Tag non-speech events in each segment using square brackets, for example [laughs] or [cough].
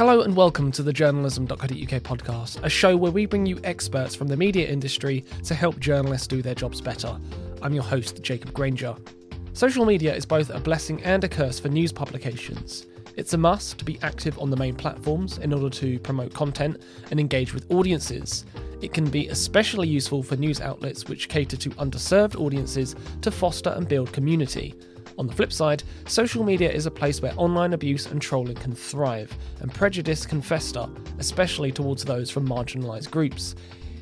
Hello and welcome to the journalism.co.uk podcast, a show where we bring you experts from the media industry to help journalists do their jobs better. I'm your host, Jacob Granger. Social media is both a blessing and a curse for news publications. It's a must to be active on the main platforms in order to promote content and engage with audiences. It can be especially useful for news outlets which cater to underserved audiences to foster and build community. On the flip side, social media is a place where online abuse and trolling can thrive, and prejudice can fester, especially towards those from marginalised groups.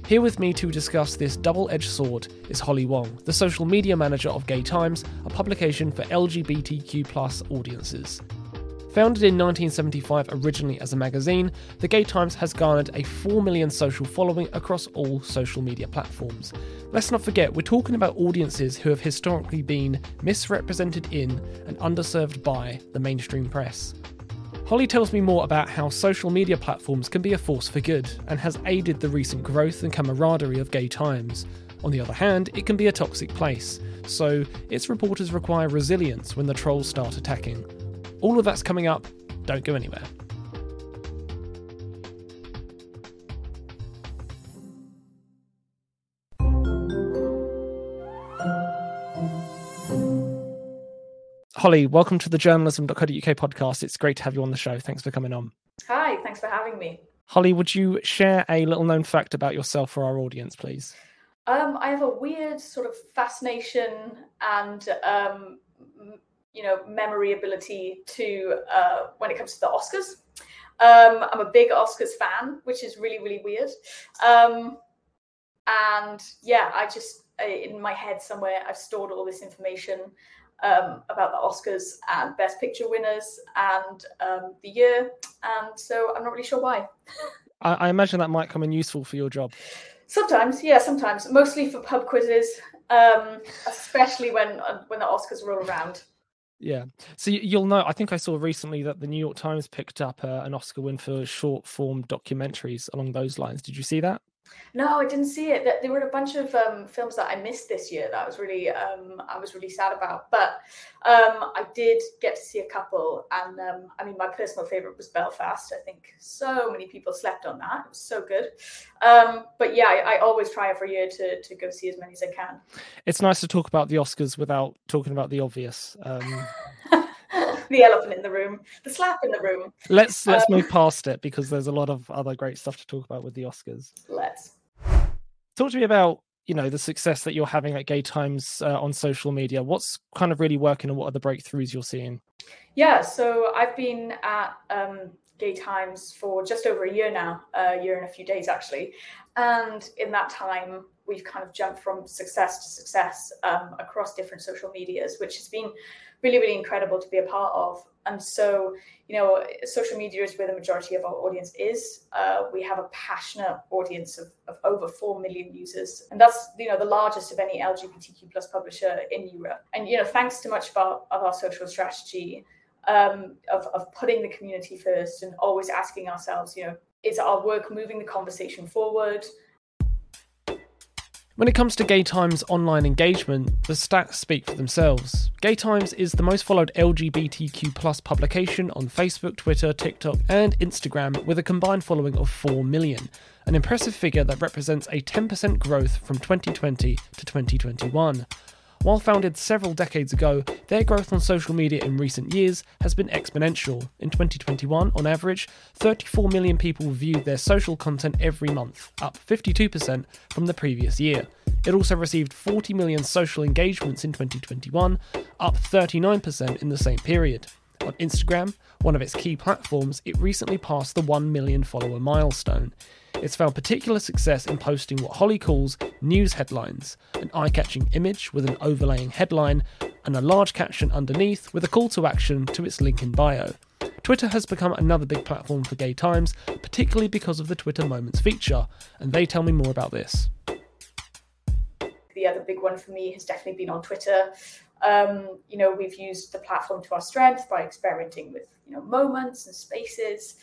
Here with me to discuss this double edged sword is Holly Wong, the social media manager of Gay Times, a publication for LGBTQ audiences. Founded in 1975 originally as a magazine, the Gay Times has garnered a 4 million social following across all social media platforms. Let's not forget, we're talking about audiences who have historically been misrepresented in and underserved by the mainstream press. Holly tells me more about how social media platforms can be a force for good and has aided the recent growth and camaraderie of gay times. On the other hand, it can be a toxic place, so its reporters require resilience when the trolls start attacking. All of that's coming up. Don't go anywhere. Holly, welcome to the journalism.co.uk podcast. It's great to have you on the show. Thanks for coming on. Hi, thanks for having me. Holly, would you share a little known fact about yourself for our audience, please? Um, I have a weird sort of fascination and um, you know memory ability to uh, when it comes to the Oscars. Um, I'm a big Oscars fan, which is really really weird. Um, and yeah, I just in my head somewhere I've stored all this information um, about the Oscars and Best Picture winners and um, the year, and so I'm not really sure why. [laughs] I, I, imagine that might come in useful for your job. Sometimes, yeah, sometimes, mostly for pub quizzes, um, especially when uh, when the Oscars roll around. Yeah. So you'll know, I think I saw recently that the New York Times picked up uh, an Oscar win for short form documentaries along those lines. Did you see that? No, I didn't see it. There were a bunch of um, films that I missed this year that I was really, um, I was really sad about. But um, I did get to see a couple, and um, I mean, my personal favorite was Belfast. I think so many people slept on that. It was so good. Um, but yeah, I, I, always try every year to to go see as many as I can. It's nice to talk about the Oscars without talking about the obvious. [laughs] [laughs] The elephant in the room, the slap in the room. Let's let's um, move past it because there's a lot of other great stuff to talk about with the Oscars. Let's talk to me about you know the success that you're having at Gay Times uh, on social media. What's kind of really working, and what are the breakthroughs you're seeing? Yeah, so I've been at um, Gay Times for just over a year now, a year and a few days actually, and in that time we've kind of jumped from success to success um, across different social medias, which has been really, really incredible to be a part of. And so, you know, social media is where the majority of our audience is. Uh, we have a passionate audience of, of over 4 million users. And that's, you know, the largest of any LGBTQ plus publisher in Europe. And, you know, thanks to much of our, of our social strategy, um, of, of putting the community first and always asking ourselves, you know, is our work moving the conversation forward? When it comes to Gay Times online engagement, the stats speak for themselves. Gay Times is the most followed LGBTQ publication on Facebook, Twitter, TikTok, and Instagram with a combined following of 4 million, an impressive figure that represents a 10% growth from 2020 to 2021. While founded several decades ago, their growth on social media in recent years has been exponential. In 2021, on average, 34 million people viewed their social content every month, up 52% from the previous year. It also received 40 million social engagements in 2021, up 39% in the same period. On Instagram, one of its key platforms, it recently passed the 1 million follower milestone. It's found particular success in posting what Holly calls news headlines an eye catching image with an overlaying headline and a large caption underneath with a call to action to its link in bio. Twitter has become another big platform for gay times, particularly because of the Twitter Moments feature, and they tell me more about this. The other big one for me has definitely been on Twitter. Um, you know, we've used the platform to our strength by experimenting with, you know, moments and spaces.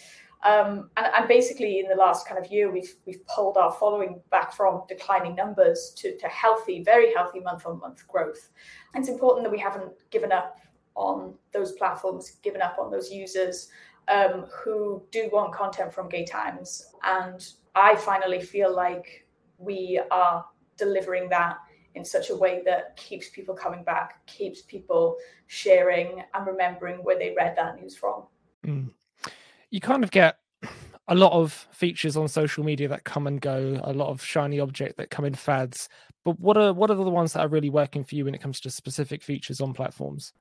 Um, and, and, basically, in the last kind of year, we've we've pulled our following back from declining numbers to, to healthy, very healthy month-on-month growth. And it's important that we haven't given up on those platforms, given up on those users, um, who do want content from Gay Times. And I finally feel like we are delivering that in such a way that keeps people coming back, keeps people sharing and remembering where they read that news from. Mm. You kind of get a lot of features on social media that come and go, a lot of shiny object that come in fads. But what are what are the ones that are really working for you when it comes to specific features on platforms?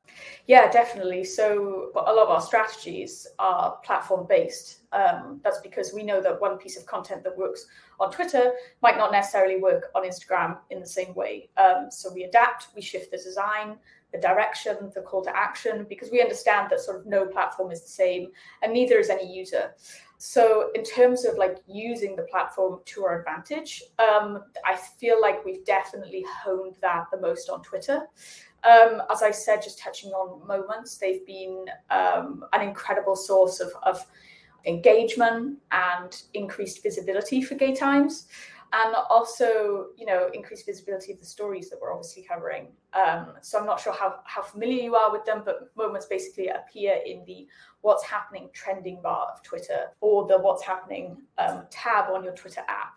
Yeah, definitely. So a lot of our strategies are platform based. Um, that's because we know that one piece of content that works on Twitter might not necessarily work on Instagram in the same way. Um, so we adapt, we shift the design, the direction, the call to action, because we understand that sort of no platform is the same and neither is any user. So, in terms of like using the platform to our advantage, um, I feel like we've definitely honed that the most on Twitter. Um, as I said, just touching on moments, they've been um, an incredible source of, of engagement and increased visibility for Gay Times and also you know increased visibility of the stories that we're obviously covering. Um, so i'm not sure how, how familiar you are with them but moments basically appear in the what's happening trending bar of twitter or the what's happening um, tab on your twitter app.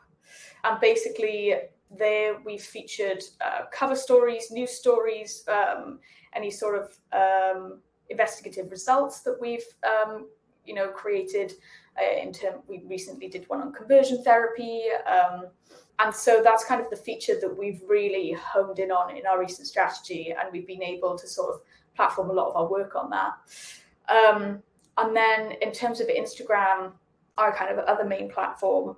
And basically there we've featured uh, cover stories news stories um, any sort of um, investigative results that we've um, you know created uh, in term we recently did one on conversion therapy um, and so that's kind of the feature that we've really honed in on in our recent strategy and we've been able to sort of platform a lot of our work on that um, and then in terms of instagram our kind of other main platform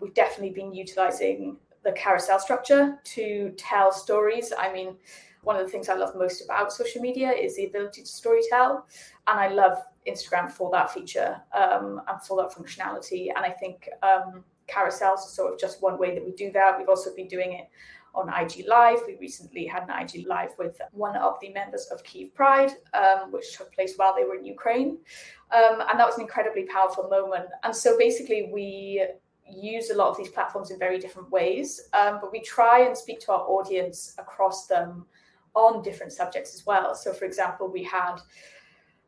we've definitely been utilizing the carousel structure to tell stories i mean one of the things I love most about social media is the ability to storytell. And I love Instagram for that feature um, and for that functionality. And I think um, carousels are sort of just one way that we do that. We've also been doing it on IG Live. We recently had an IG Live with one of the members of Kiev Pride, um, which took place while they were in Ukraine. Um, and that was an incredibly powerful moment. And so basically, we use a lot of these platforms in very different ways, um, but we try and speak to our audience across them on different subjects as well. So, for example, we had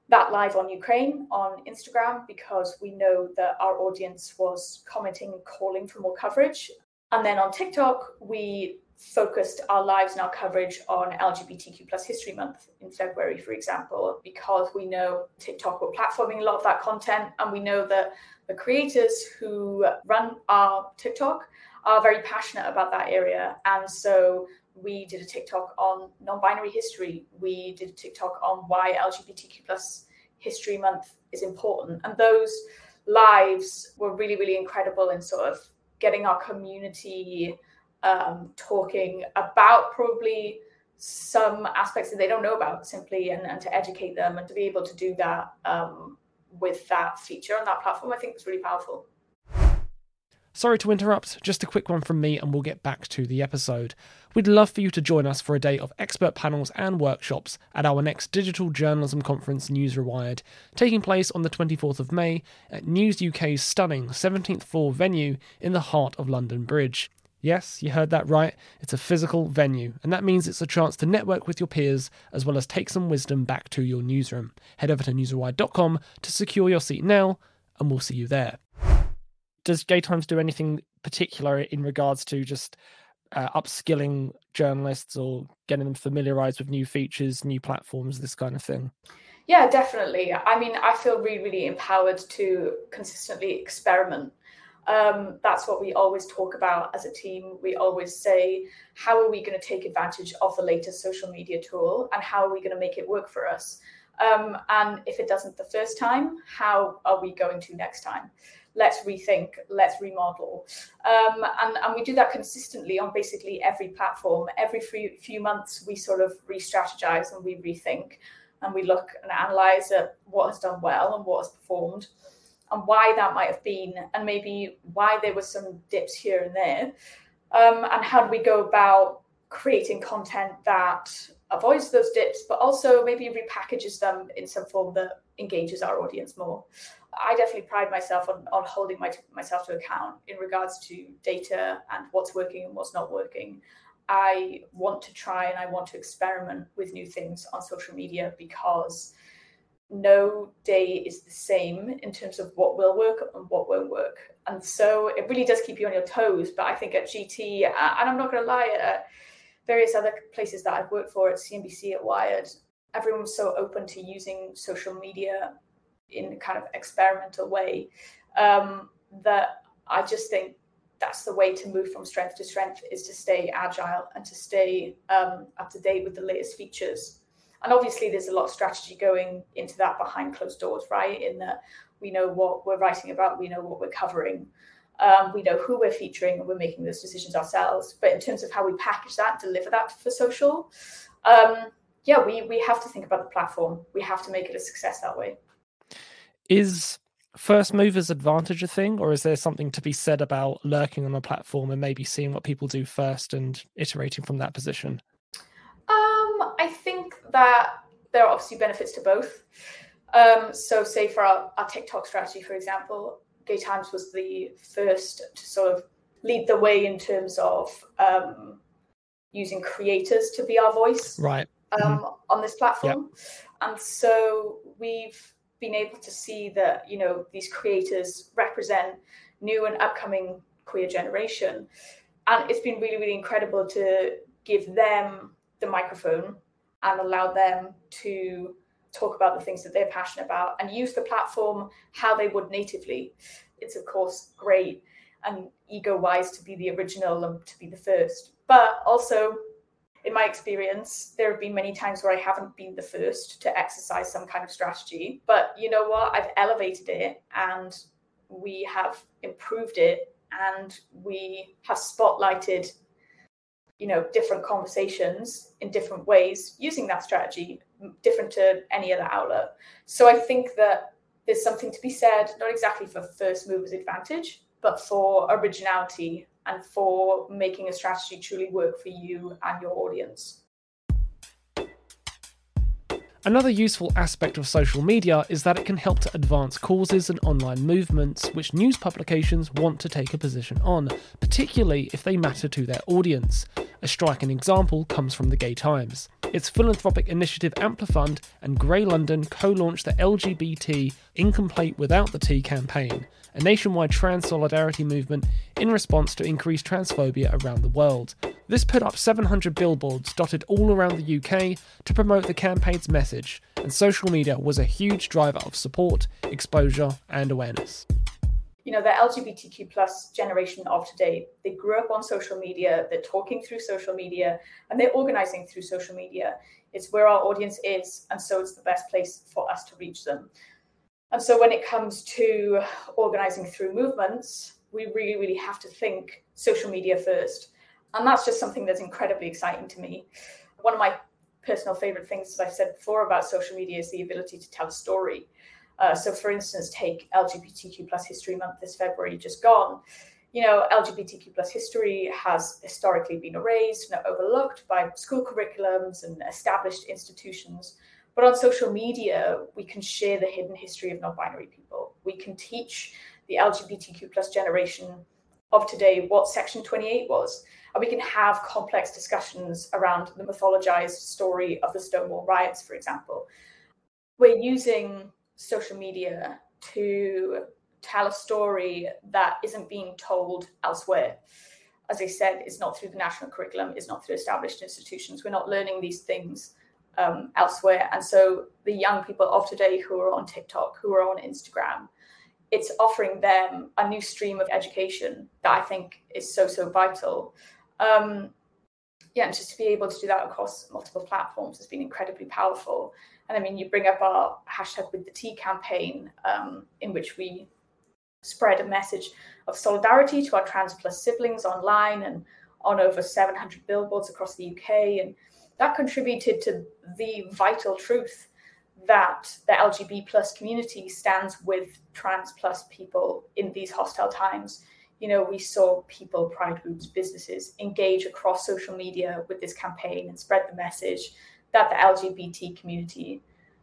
that live on Ukraine on Instagram because we know that our audience was commenting and calling for more coverage. And then on TikTok, we focused our lives and our coverage on LGBTQ plus History Month in February, for example, because we know TikTok were platforming a lot of that content, and we know that the creators who run our TikTok are very passionate about that area. And so we did a TikTok on non-binary history. We did a TikTok on why LGBTQ plus History Month is important, and those lives were really, really incredible in sort of getting our community um, talking about probably some aspects that they don't know about simply and, and to educate them and to be able to do that um, with that feature on that platform, I think was really powerful. Sorry to interrupt, just a quick one from me and we'll get back to the episode. We'd love for you to join us for a day of expert panels and workshops at our next digital journalism conference, News Rewired, taking place on the 24th of May at News UK's stunning 17th floor venue in the heart of London Bridge. Yes, you heard that right. It's a physical venue, and that means it's a chance to network with your peers as well as take some wisdom back to your newsroom. Head over to newsrewired.com to secure your seat now, and we'll see you there does Gay Times do anything particular in regards to just uh, upskilling journalists or getting them familiarized with new features, new platforms, this kind of thing? Yeah, definitely. I mean, I feel really, really empowered to consistently experiment. Um, that's what we always talk about as a team. We always say, how are we going to take advantage of the latest social media tool and how are we going to make it work for us? Um, and if it doesn't the first time, how are we going to next time? Let's rethink, let's remodel. Um, and, and we do that consistently on basically every platform. Every few, few months, we sort of re strategize and we rethink and we look and analyze at what has done well and what has performed and why that might have been, and maybe why there were some dips here and there. Um, and how do we go about creating content that avoids those dips, but also maybe repackages them in some form that engages our audience more. I definitely pride myself on, on holding my, myself to account in regards to data and what's working and what's not working. I want to try and I want to experiment with new things on social media because no day is the same in terms of what will work and what won't work. And so it really does keep you on your toes. But I think at GT, and I'm not going to lie, at various other places that I've worked for at CNBC, at Wired, everyone was so open to using social media in a kind of experimental way um, that I just think that's the way to move from strength to strength is to stay agile and to stay um, up to date with the latest features. And obviously, there's a lot of strategy going into that behind closed doors, right? In that we know what we're writing about, we know what we're covering, um, we know who we're featuring, and we're making those decisions ourselves. But in terms of how we package that, deliver that for social, um, yeah, we we have to think about the platform. We have to make it a success that way. Is first movers advantage a thing, or is there something to be said about lurking on a platform and maybe seeing what people do first and iterating from that position? Um, I think that there are obviously benefits to both. Um, so, say for our, our TikTok strategy, for example, Gay Times was the first to sort of lead the way in terms of um, using creators to be our voice, right, um, mm-hmm. on this platform. Yep. And so we've been able to see that you know these creators represent new and upcoming queer generation, and it's been really, really incredible to give them the microphone and allow them to talk about the things that they're passionate about and use the platform how they would natively. It's of course great and ego wise to be the original and to be the first, but also in my experience, there have been many times where I haven't been the first to exercise some kind of strategy. But you know what? I've elevated it and we have improved it and we have spotlighted you know different conversations in different ways using that strategy different to any other outlet so i think that there's something to be said not exactly for first movers advantage but for originality and for making a strategy truly work for you and your audience Another useful aspect of social media is that it can help to advance causes and online movements which news publications want to take a position on, particularly if they matter to their audience. A striking example comes from the Gay Times. Its philanthropic initiative Amplifund and Grey London co launched the LGBT Incomplete Without the T campaign, a nationwide trans solidarity movement in response to increased transphobia around the world. This put up 700 billboards dotted all around the UK to promote the campaign's message, and social media was a huge driver of support, exposure, and awareness. You know, the LGBTQ plus generation of today, they grew up on social media, they're talking through social media, and they're organizing through social media. It's where our audience is, and so it's the best place for us to reach them. And so when it comes to organizing through movements, we really, really have to think social media first. And that's just something that's incredibly exciting to me. One of my personal favorite things, as I've said before, about social media is the ability to tell a story. Uh, so, for instance, take LGBTQ plus History Month this February just gone. You know, LGBTQ plus history has historically been erased and overlooked by school curriculums and established institutions. But on social media, we can share the hidden history of non-binary people. We can teach the LGBTQ plus generation of today what Section 28 was. And we can have complex discussions around the mythologized story of the Stonewall riots, for example. We're using social media to tell a story that isn't being told elsewhere. As I said, it's not through the national curriculum, it's not through established institutions. We're not learning these things um, elsewhere. And so the young people of today who are on TikTok, who are on Instagram, it's offering them a new stream of education that I think is so, so vital. Um, yeah, and just to be able to do that across multiple platforms has been incredibly powerful. And I mean, you bring up our hashtag with the T campaign, um, in which we spread a message of solidarity to our trans plus siblings online and on over 700 billboards across the UK. And that contributed to the vital truth that the LGB plus community stands with trans plus people in these hostile times. You know, we saw people, pride groups, businesses engage across social media with this campaign and spread the message that the LGBT community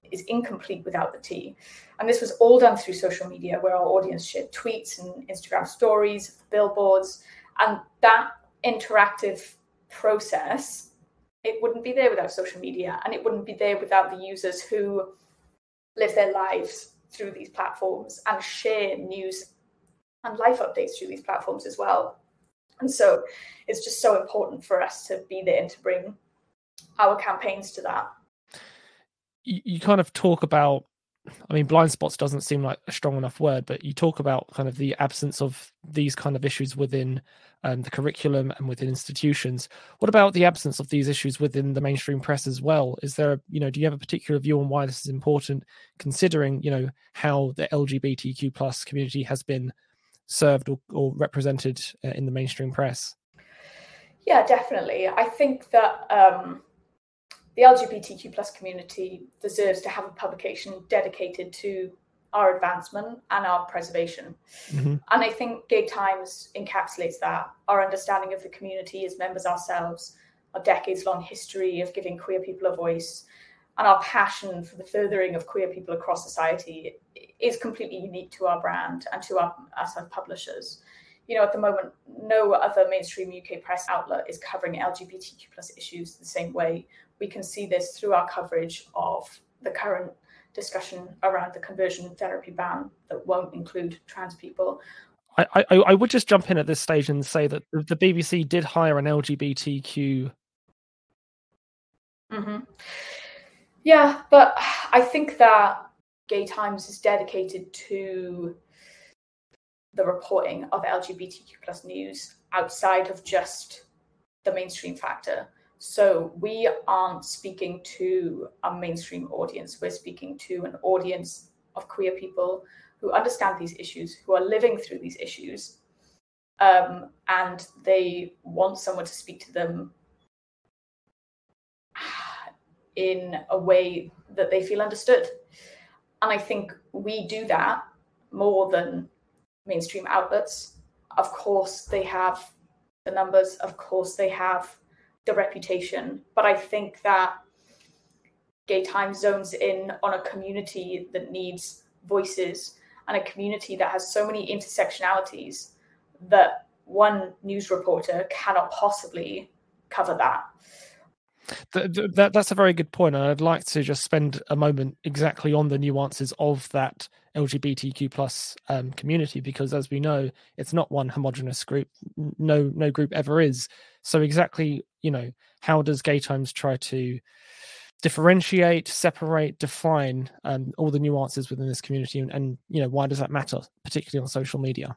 is incomplete without the T. And this was all done through social media where our audience shared tweets and Instagram stories, billboards, and that interactive process it wouldn't be there without social media and it wouldn't be there without the users who live their lives through these platforms and share news and life updates through these platforms as well. And so it's just so important for us to be there and to bring our campaigns to that. You, you kind of talk about I mean, blind spots doesn't seem like a strong enough word, but you talk about kind of the absence of these kind of issues within um, the curriculum and within institutions. What about the absence of these issues within the mainstream press as well? Is there, you know, do you have a particular view on why this is important, considering, you know, how the LGBTQ plus community has been served or, or represented uh, in the mainstream press? Yeah, definitely. I think that. Um the LGBTQ plus community deserves to have a publication dedicated to our advancement and our preservation. Mm-hmm. And I think Gay Times encapsulates that. Our understanding of the community as members ourselves, our decades long history of giving queer people a voice, and our passion for the furthering of queer people across society is completely unique to our brand and to our, us as publishers. You know, at the moment, no other mainstream UK press outlet is covering LGBTQ plus issues the same way we can see this through our coverage of the current discussion around the conversion therapy ban that won't include trans people. I, I, I would just jump in at this stage and say that the BBC did hire an LGBTQ. Mm-hmm. Yeah, but I think that Gay Times is dedicated to the reporting of LGBTQ plus news outside of just the mainstream factor. So we aren't speaking to a mainstream audience. We're speaking to an audience of queer people who understand these issues, who are living through these issues, um, and they want someone to speak to them in a way that they feel understood. And I think we do that more than mainstream outlets. Of course, they have the numbers, of course, they have the reputation. But I think that Gay Times zones in on a community that needs voices and a community that has so many intersectionalities that one news reporter cannot possibly cover that. That, that, that's a very good point, and I'd like to just spend a moment exactly on the nuances of that LGBTQ plus um, community, because as we know, it's not one homogenous group. No, no group ever is. So exactly, you know, how does Gay Times try to differentiate, separate, define um, all the nuances within this community, and, and, you know, why does that matter, particularly on social media?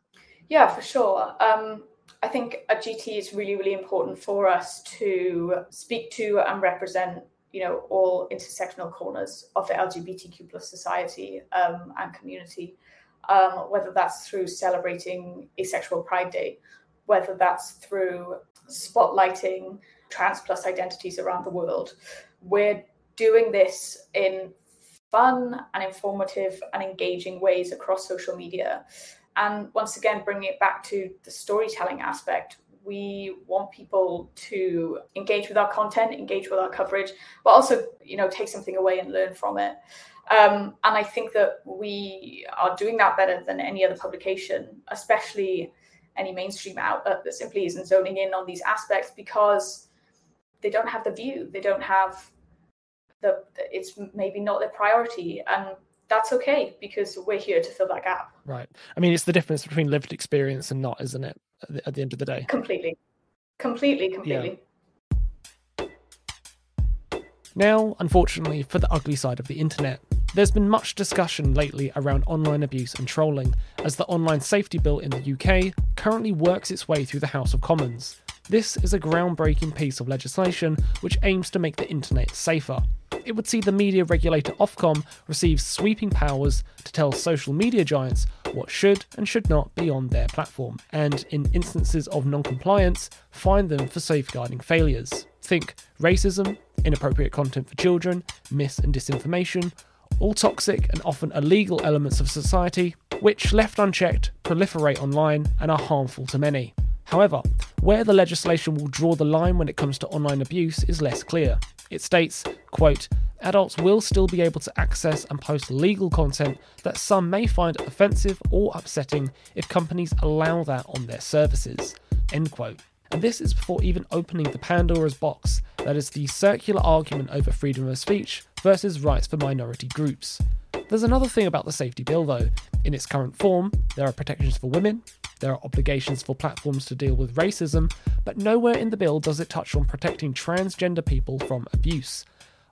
Yeah, for sure. Um, I think at GT is really, really important for us to speak to and represent, you know, all intersectional corners of the LGBTQ plus society um, and community, um, whether that's through celebrating Asexual Pride Day, whether that's through spotlighting trans plus identities around the world. We're doing this in fun and informative and engaging ways across social media. And once again, bringing it back to the storytelling aspect, we want people to engage with our content, engage with our coverage, but also, you know, take something away and learn from it. Um, and I think that we are doing that better than any other publication, especially any mainstream outlet that simply isn't zoning in on these aspects because they don't have the view, they don't have the. It's maybe not their priority, and that's okay because we're here to fill that gap. Right. I mean, it's the difference between lived experience and not, isn't it? At the, at the end of the day. Completely. Completely, completely. Yeah. Now, unfortunately, for the ugly side of the internet, there's been much discussion lately around online abuse and trolling, as the Online Safety Bill in the UK currently works its way through the House of Commons. This is a groundbreaking piece of legislation which aims to make the internet safer it would see the media regulator Ofcom receive sweeping powers to tell social media giants what should and should not be on their platform, and in instances of non compliance, fine them for safeguarding failures. Think racism, inappropriate content for children, mis and disinformation, all toxic and often illegal elements of society, which, left unchecked, proliferate online and are harmful to many. However, where the legislation will draw the line when it comes to online abuse is less clear. It states, quote, adults will still be able to access and post legal content that some may find offensive or upsetting if companies allow that on their services, end quote. And this is before even opening the Pandora's box, that is the circular argument over freedom of speech versus rights for minority groups. There's another thing about the safety bill, though. In its current form, there are protections for women, there are obligations for platforms to deal with racism, but nowhere in the bill does it touch on protecting transgender people from abuse.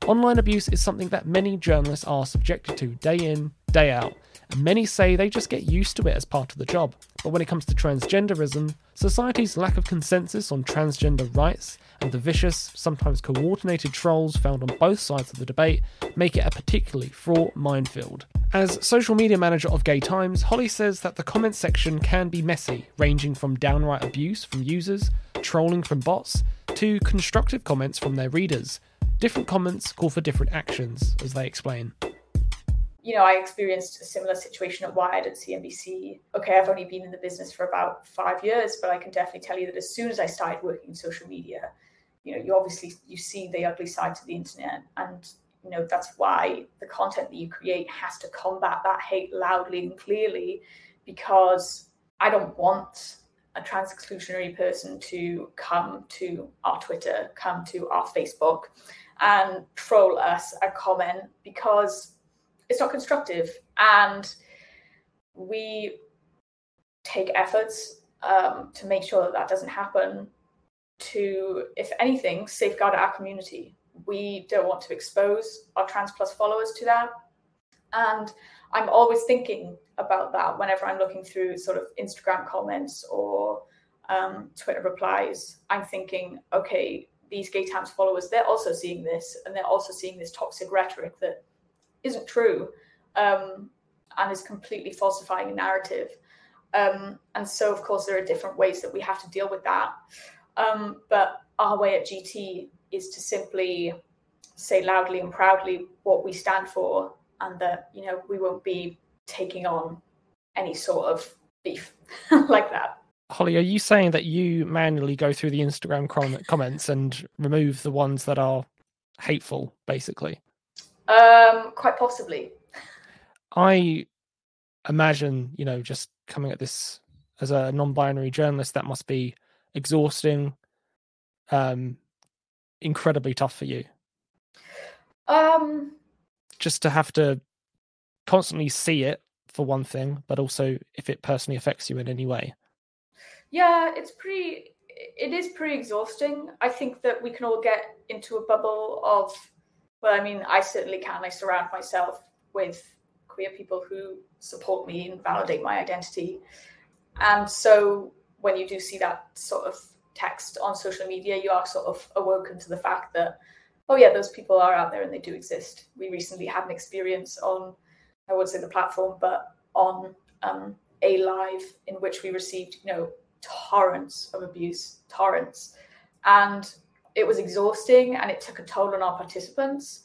Online abuse is something that many journalists are subjected to day in, day out, and many say they just get used to it as part of the job. But when it comes to transgenderism, society's lack of consensus on transgender rights and the vicious, sometimes coordinated trolls found on both sides of the debate make it a particularly fraught minefield. As social media manager of Gay Times, Holly says that the comments section can be messy, ranging from downright abuse from users, trolling from bots, to constructive comments from their readers. Different comments call for different actions, as they explain you know, I experienced a similar situation at Wired at CNBC. Okay, I've only been in the business for about five years, but I can definitely tell you that as soon as I started working in social media, you know, you obviously you see the ugly side to the internet, and you know that's why the content that you create has to combat that hate loudly and clearly, because I don't want a trans exclusionary person to come to our Twitter, come to our Facebook, and troll us a comment because it's not constructive. And we take efforts um, to make sure that that doesn't happen to if anything safeguard our community we don't want to expose our trans plus followers to that and i'm always thinking about that whenever i'm looking through sort of instagram comments or um, twitter replies i'm thinking okay these gay times followers they're also seeing this and they're also seeing this toxic rhetoric that isn't true um, and is completely falsifying a narrative. Um, and so, of course, there are different ways that we have to deal with that. Um, but our way at GT is to simply say loudly and proudly what we stand for, and that you know we won't be taking on any sort of beef [laughs] like that. Holly, are you saying that you manually go through the Instagram comments and remove the ones that are hateful, basically? Um, quite possibly. I imagine, you know, just coming at this as a non-binary journalist, that must be exhausting, um, incredibly tough for you. Um, just to have to constantly see it for one thing, but also if it personally affects you in any way. Yeah, it's pretty. It is pretty exhausting. I think that we can all get into a bubble of well, I mean, I certainly can. I surround myself with queer people who support me and validate my identity. And so when you do see that sort of text on social media, you are sort of awoken to the fact that, oh, yeah, those people are out there and they do exist. We recently had an experience on, I would say the platform, but on um, a live in which we received, you know, torrents of abuse, torrents. And it was exhausting and it took a toll on our participants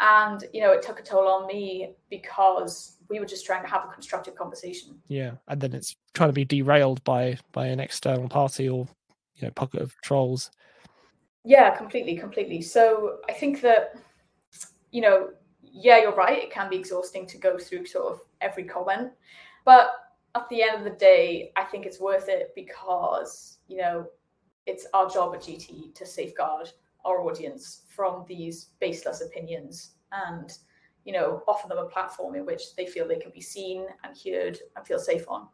and you know it took a toll on me because we were just trying to have a constructive conversation yeah and then it's trying to be derailed by by an external party or you know pocket of trolls. Yeah completely completely. So i think that you know yeah you're right it can be exhausting to go through sort of every comment but at the end of the day i think it's worth it because you know it's our job at GT to safeguard our audience from these baseless opinions and you know offer them a platform in which they feel they can be seen and heard and feel safe on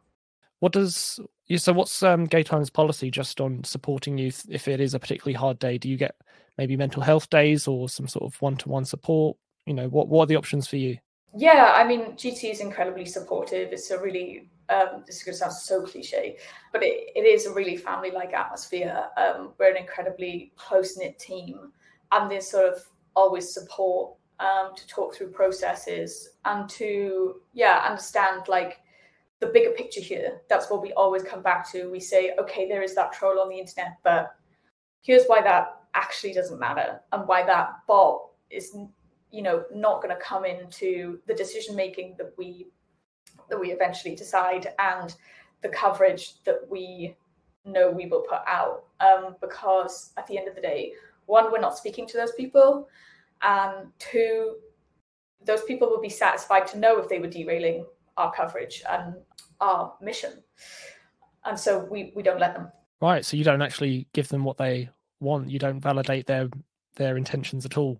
what does so what's um, gay times policy just on supporting youth if it is a particularly hard day? Do you get maybe mental health days or some sort of one-to-one support? You know what, what are the options for you? Yeah i mean gt is incredibly supportive. It's a really um, this is going to sound so cliche, but it, it is a really family like atmosphere. Um, we're an incredibly close knit team, and there's sort of always support um, to talk through processes and to, yeah, understand like the bigger picture here. That's what we always come back to. We say, okay, there is that troll on the internet, but here's why that actually doesn't matter and why that bot is you know not going to come into the decision making that we that we eventually decide and the coverage that we know we will put out. Um, because at the end of the day, one, we're not speaking to those people, and two, those people will be satisfied to know if they were derailing our coverage and our mission. And so we, we don't let them. Right. So you don't actually give them what they want. You don't validate their their intentions at all.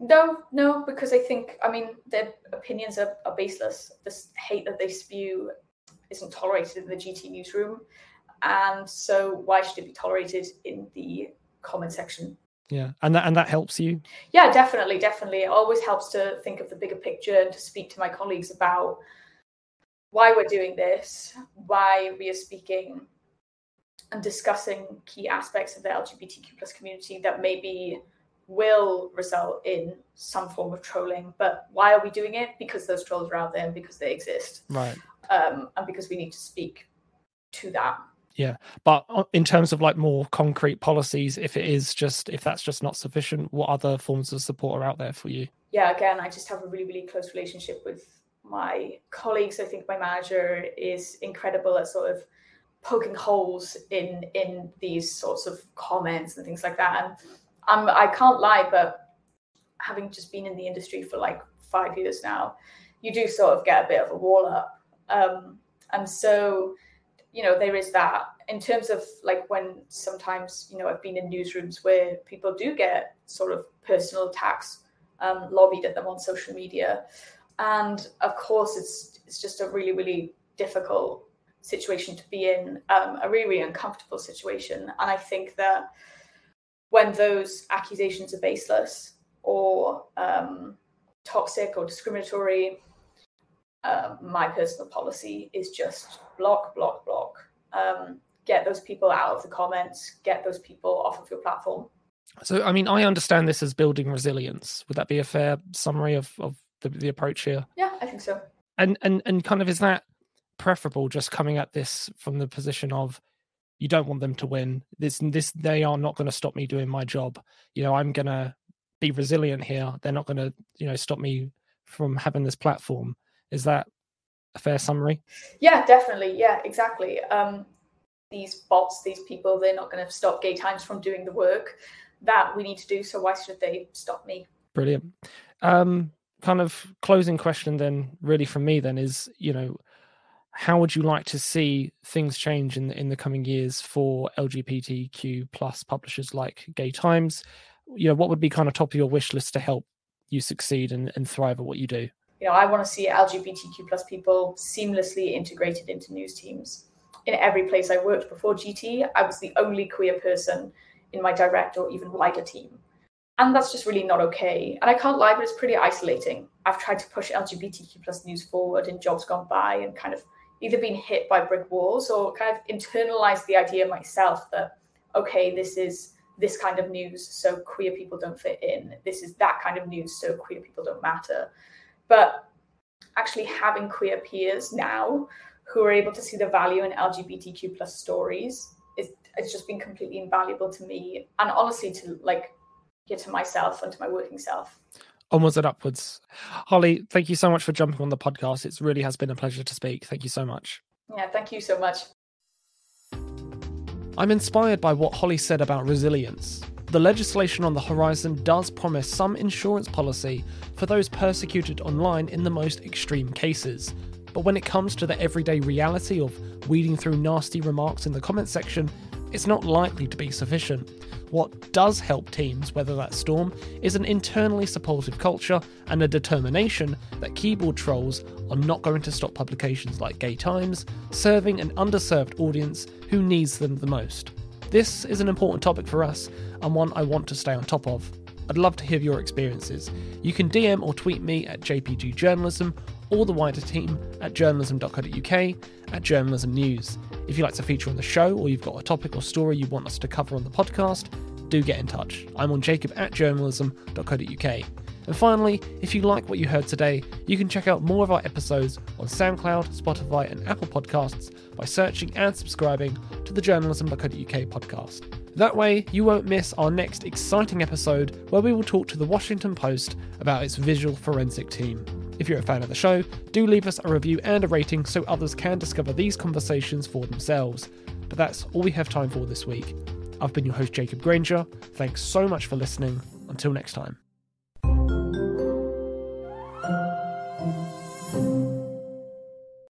No, no, because I think, I mean, their opinions are, are baseless. This hate that they spew isn't tolerated in the GT newsroom. And so why should it be tolerated in the comment section? Yeah. And that and that helps you? Yeah, definitely, definitely. It always helps to think of the bigger picture and to speak to my colleagues about why we're doing this, why we are speaking and discussing key aspects of the LGBTQ plus community that maybe will result in some form of trolling. But why are we doing it? Because those trolls are out there and because they exist. Right. Um, and because we need to speak to that. Yeah. But uh, in terms of like more concrete policies, if it is just, if that's just not sufficient, what other forms of support are out there for you? Yeah, again, I just have a really, really close relationship with my colleagues. I think my manager is incredible at sort of poking holes in in these sorts of comments and things like that. And I'm I can't lie, but having just been in the industry for like five years now, you do sort of get a bit of a wall up. Um, and so, you know, there is that in terms of like when sometimes, you know, I've been in newsrooms where people do get sort of personal attacks um, lobbied at them on social media. And of course, it's it's just a really, really difficult situation to be in, um, a really, really uncomfortable situation. And I think that when those accusations are baseless or um, toxic or discriminatory, uh, my personal policy is just block, block, block. Um, get those people out of the comments, get those people off of your platform. So, I mean, I understand this as building resilience. Would that be a fair summary of, of the, the approach here? Yeah, I think so. And and and kind of is that preferable just coming at this from the position of you don't want them to win. This this they are not going to stop me doing my job. You know, I'm going to be resilient here. They're not going to, you know, stop me from having this platform. Is that a fair summary? Yeah, definitely. Yeah, exactly. Um, these bots, these people, they're not going to stop Gay Times from doing the work that we need to do. So why should they stop me? Brilliant. Um, kind of closing question then, really from me then is, you know, how would you like to see things change in the, in the coming years for LGBTQ plus publishers like Gay Times? You know, what would be kind of top of your wish list to help you succeed and, and thrive at what you do? You know, I want to see LGBTQ plus people seamlessly integrated into news teams. In every place I worked before GT, I was the only queer person in my direct or even wider team. And that's just really not okay. And I can't lie, but it's pretty isolating. I've tried to push LGBTQ plus news forward in jobs gone by and kind of either been hit by brick walls or kind of internalized the idea myself that okay this is this kind of news so queer people don't fit in this is that kind of news so queer people don't matter but actually having queer peers now who are able to see the value in lgbtq plus stories it's just been completely invaluable to me and honestly to like get to myself and to my working self onwards and upwards. Holly, thank you so much for jumping on the podcast. It really has been a pleasure to speak. Thank you so much. Yeah, thank you so much. I'm inspired by what Holly said about resilience. The legislation on the horizon does promise some insurance policy for those persecuted online in the most extreme cases. But when it comes to the everyday reality of weeding through nasty remarks in the comment section, it's not likely to be sufficient. What does help teams weather that storm is an internally supportive culture and a determination that keyboard trolls are not going to stop publications like Gay Times serving an underserved audience who needs them the most. This is an important topic for us and one I want to stay on top of. I'd love to hear your experiences. You can DM or tweet me at JPG Journalism or the wider team at journalism.co.uk at Journalism News. If you'd like to feature on the show or you've got a topic or story you want us to cover on the podcast, do get in touch. I'm on jacob at journalism.co.uk. And finally, if you like what you heard today, you can check out more of our episodes on SoundCloud, Spotify, and Apple Podcasts by searching and subscribing to the journalism.co.uk podcast. That way, you won't miss our next exciting episode where we will talk to the Washington Post about its visual forensic team. If you're a fan of the show, do leave us a review and a rating so others can discover these conversations for themselves. But that's all we have time for this week. I've been your host, Jacob Granger. Thanks so much for listening. Until next time.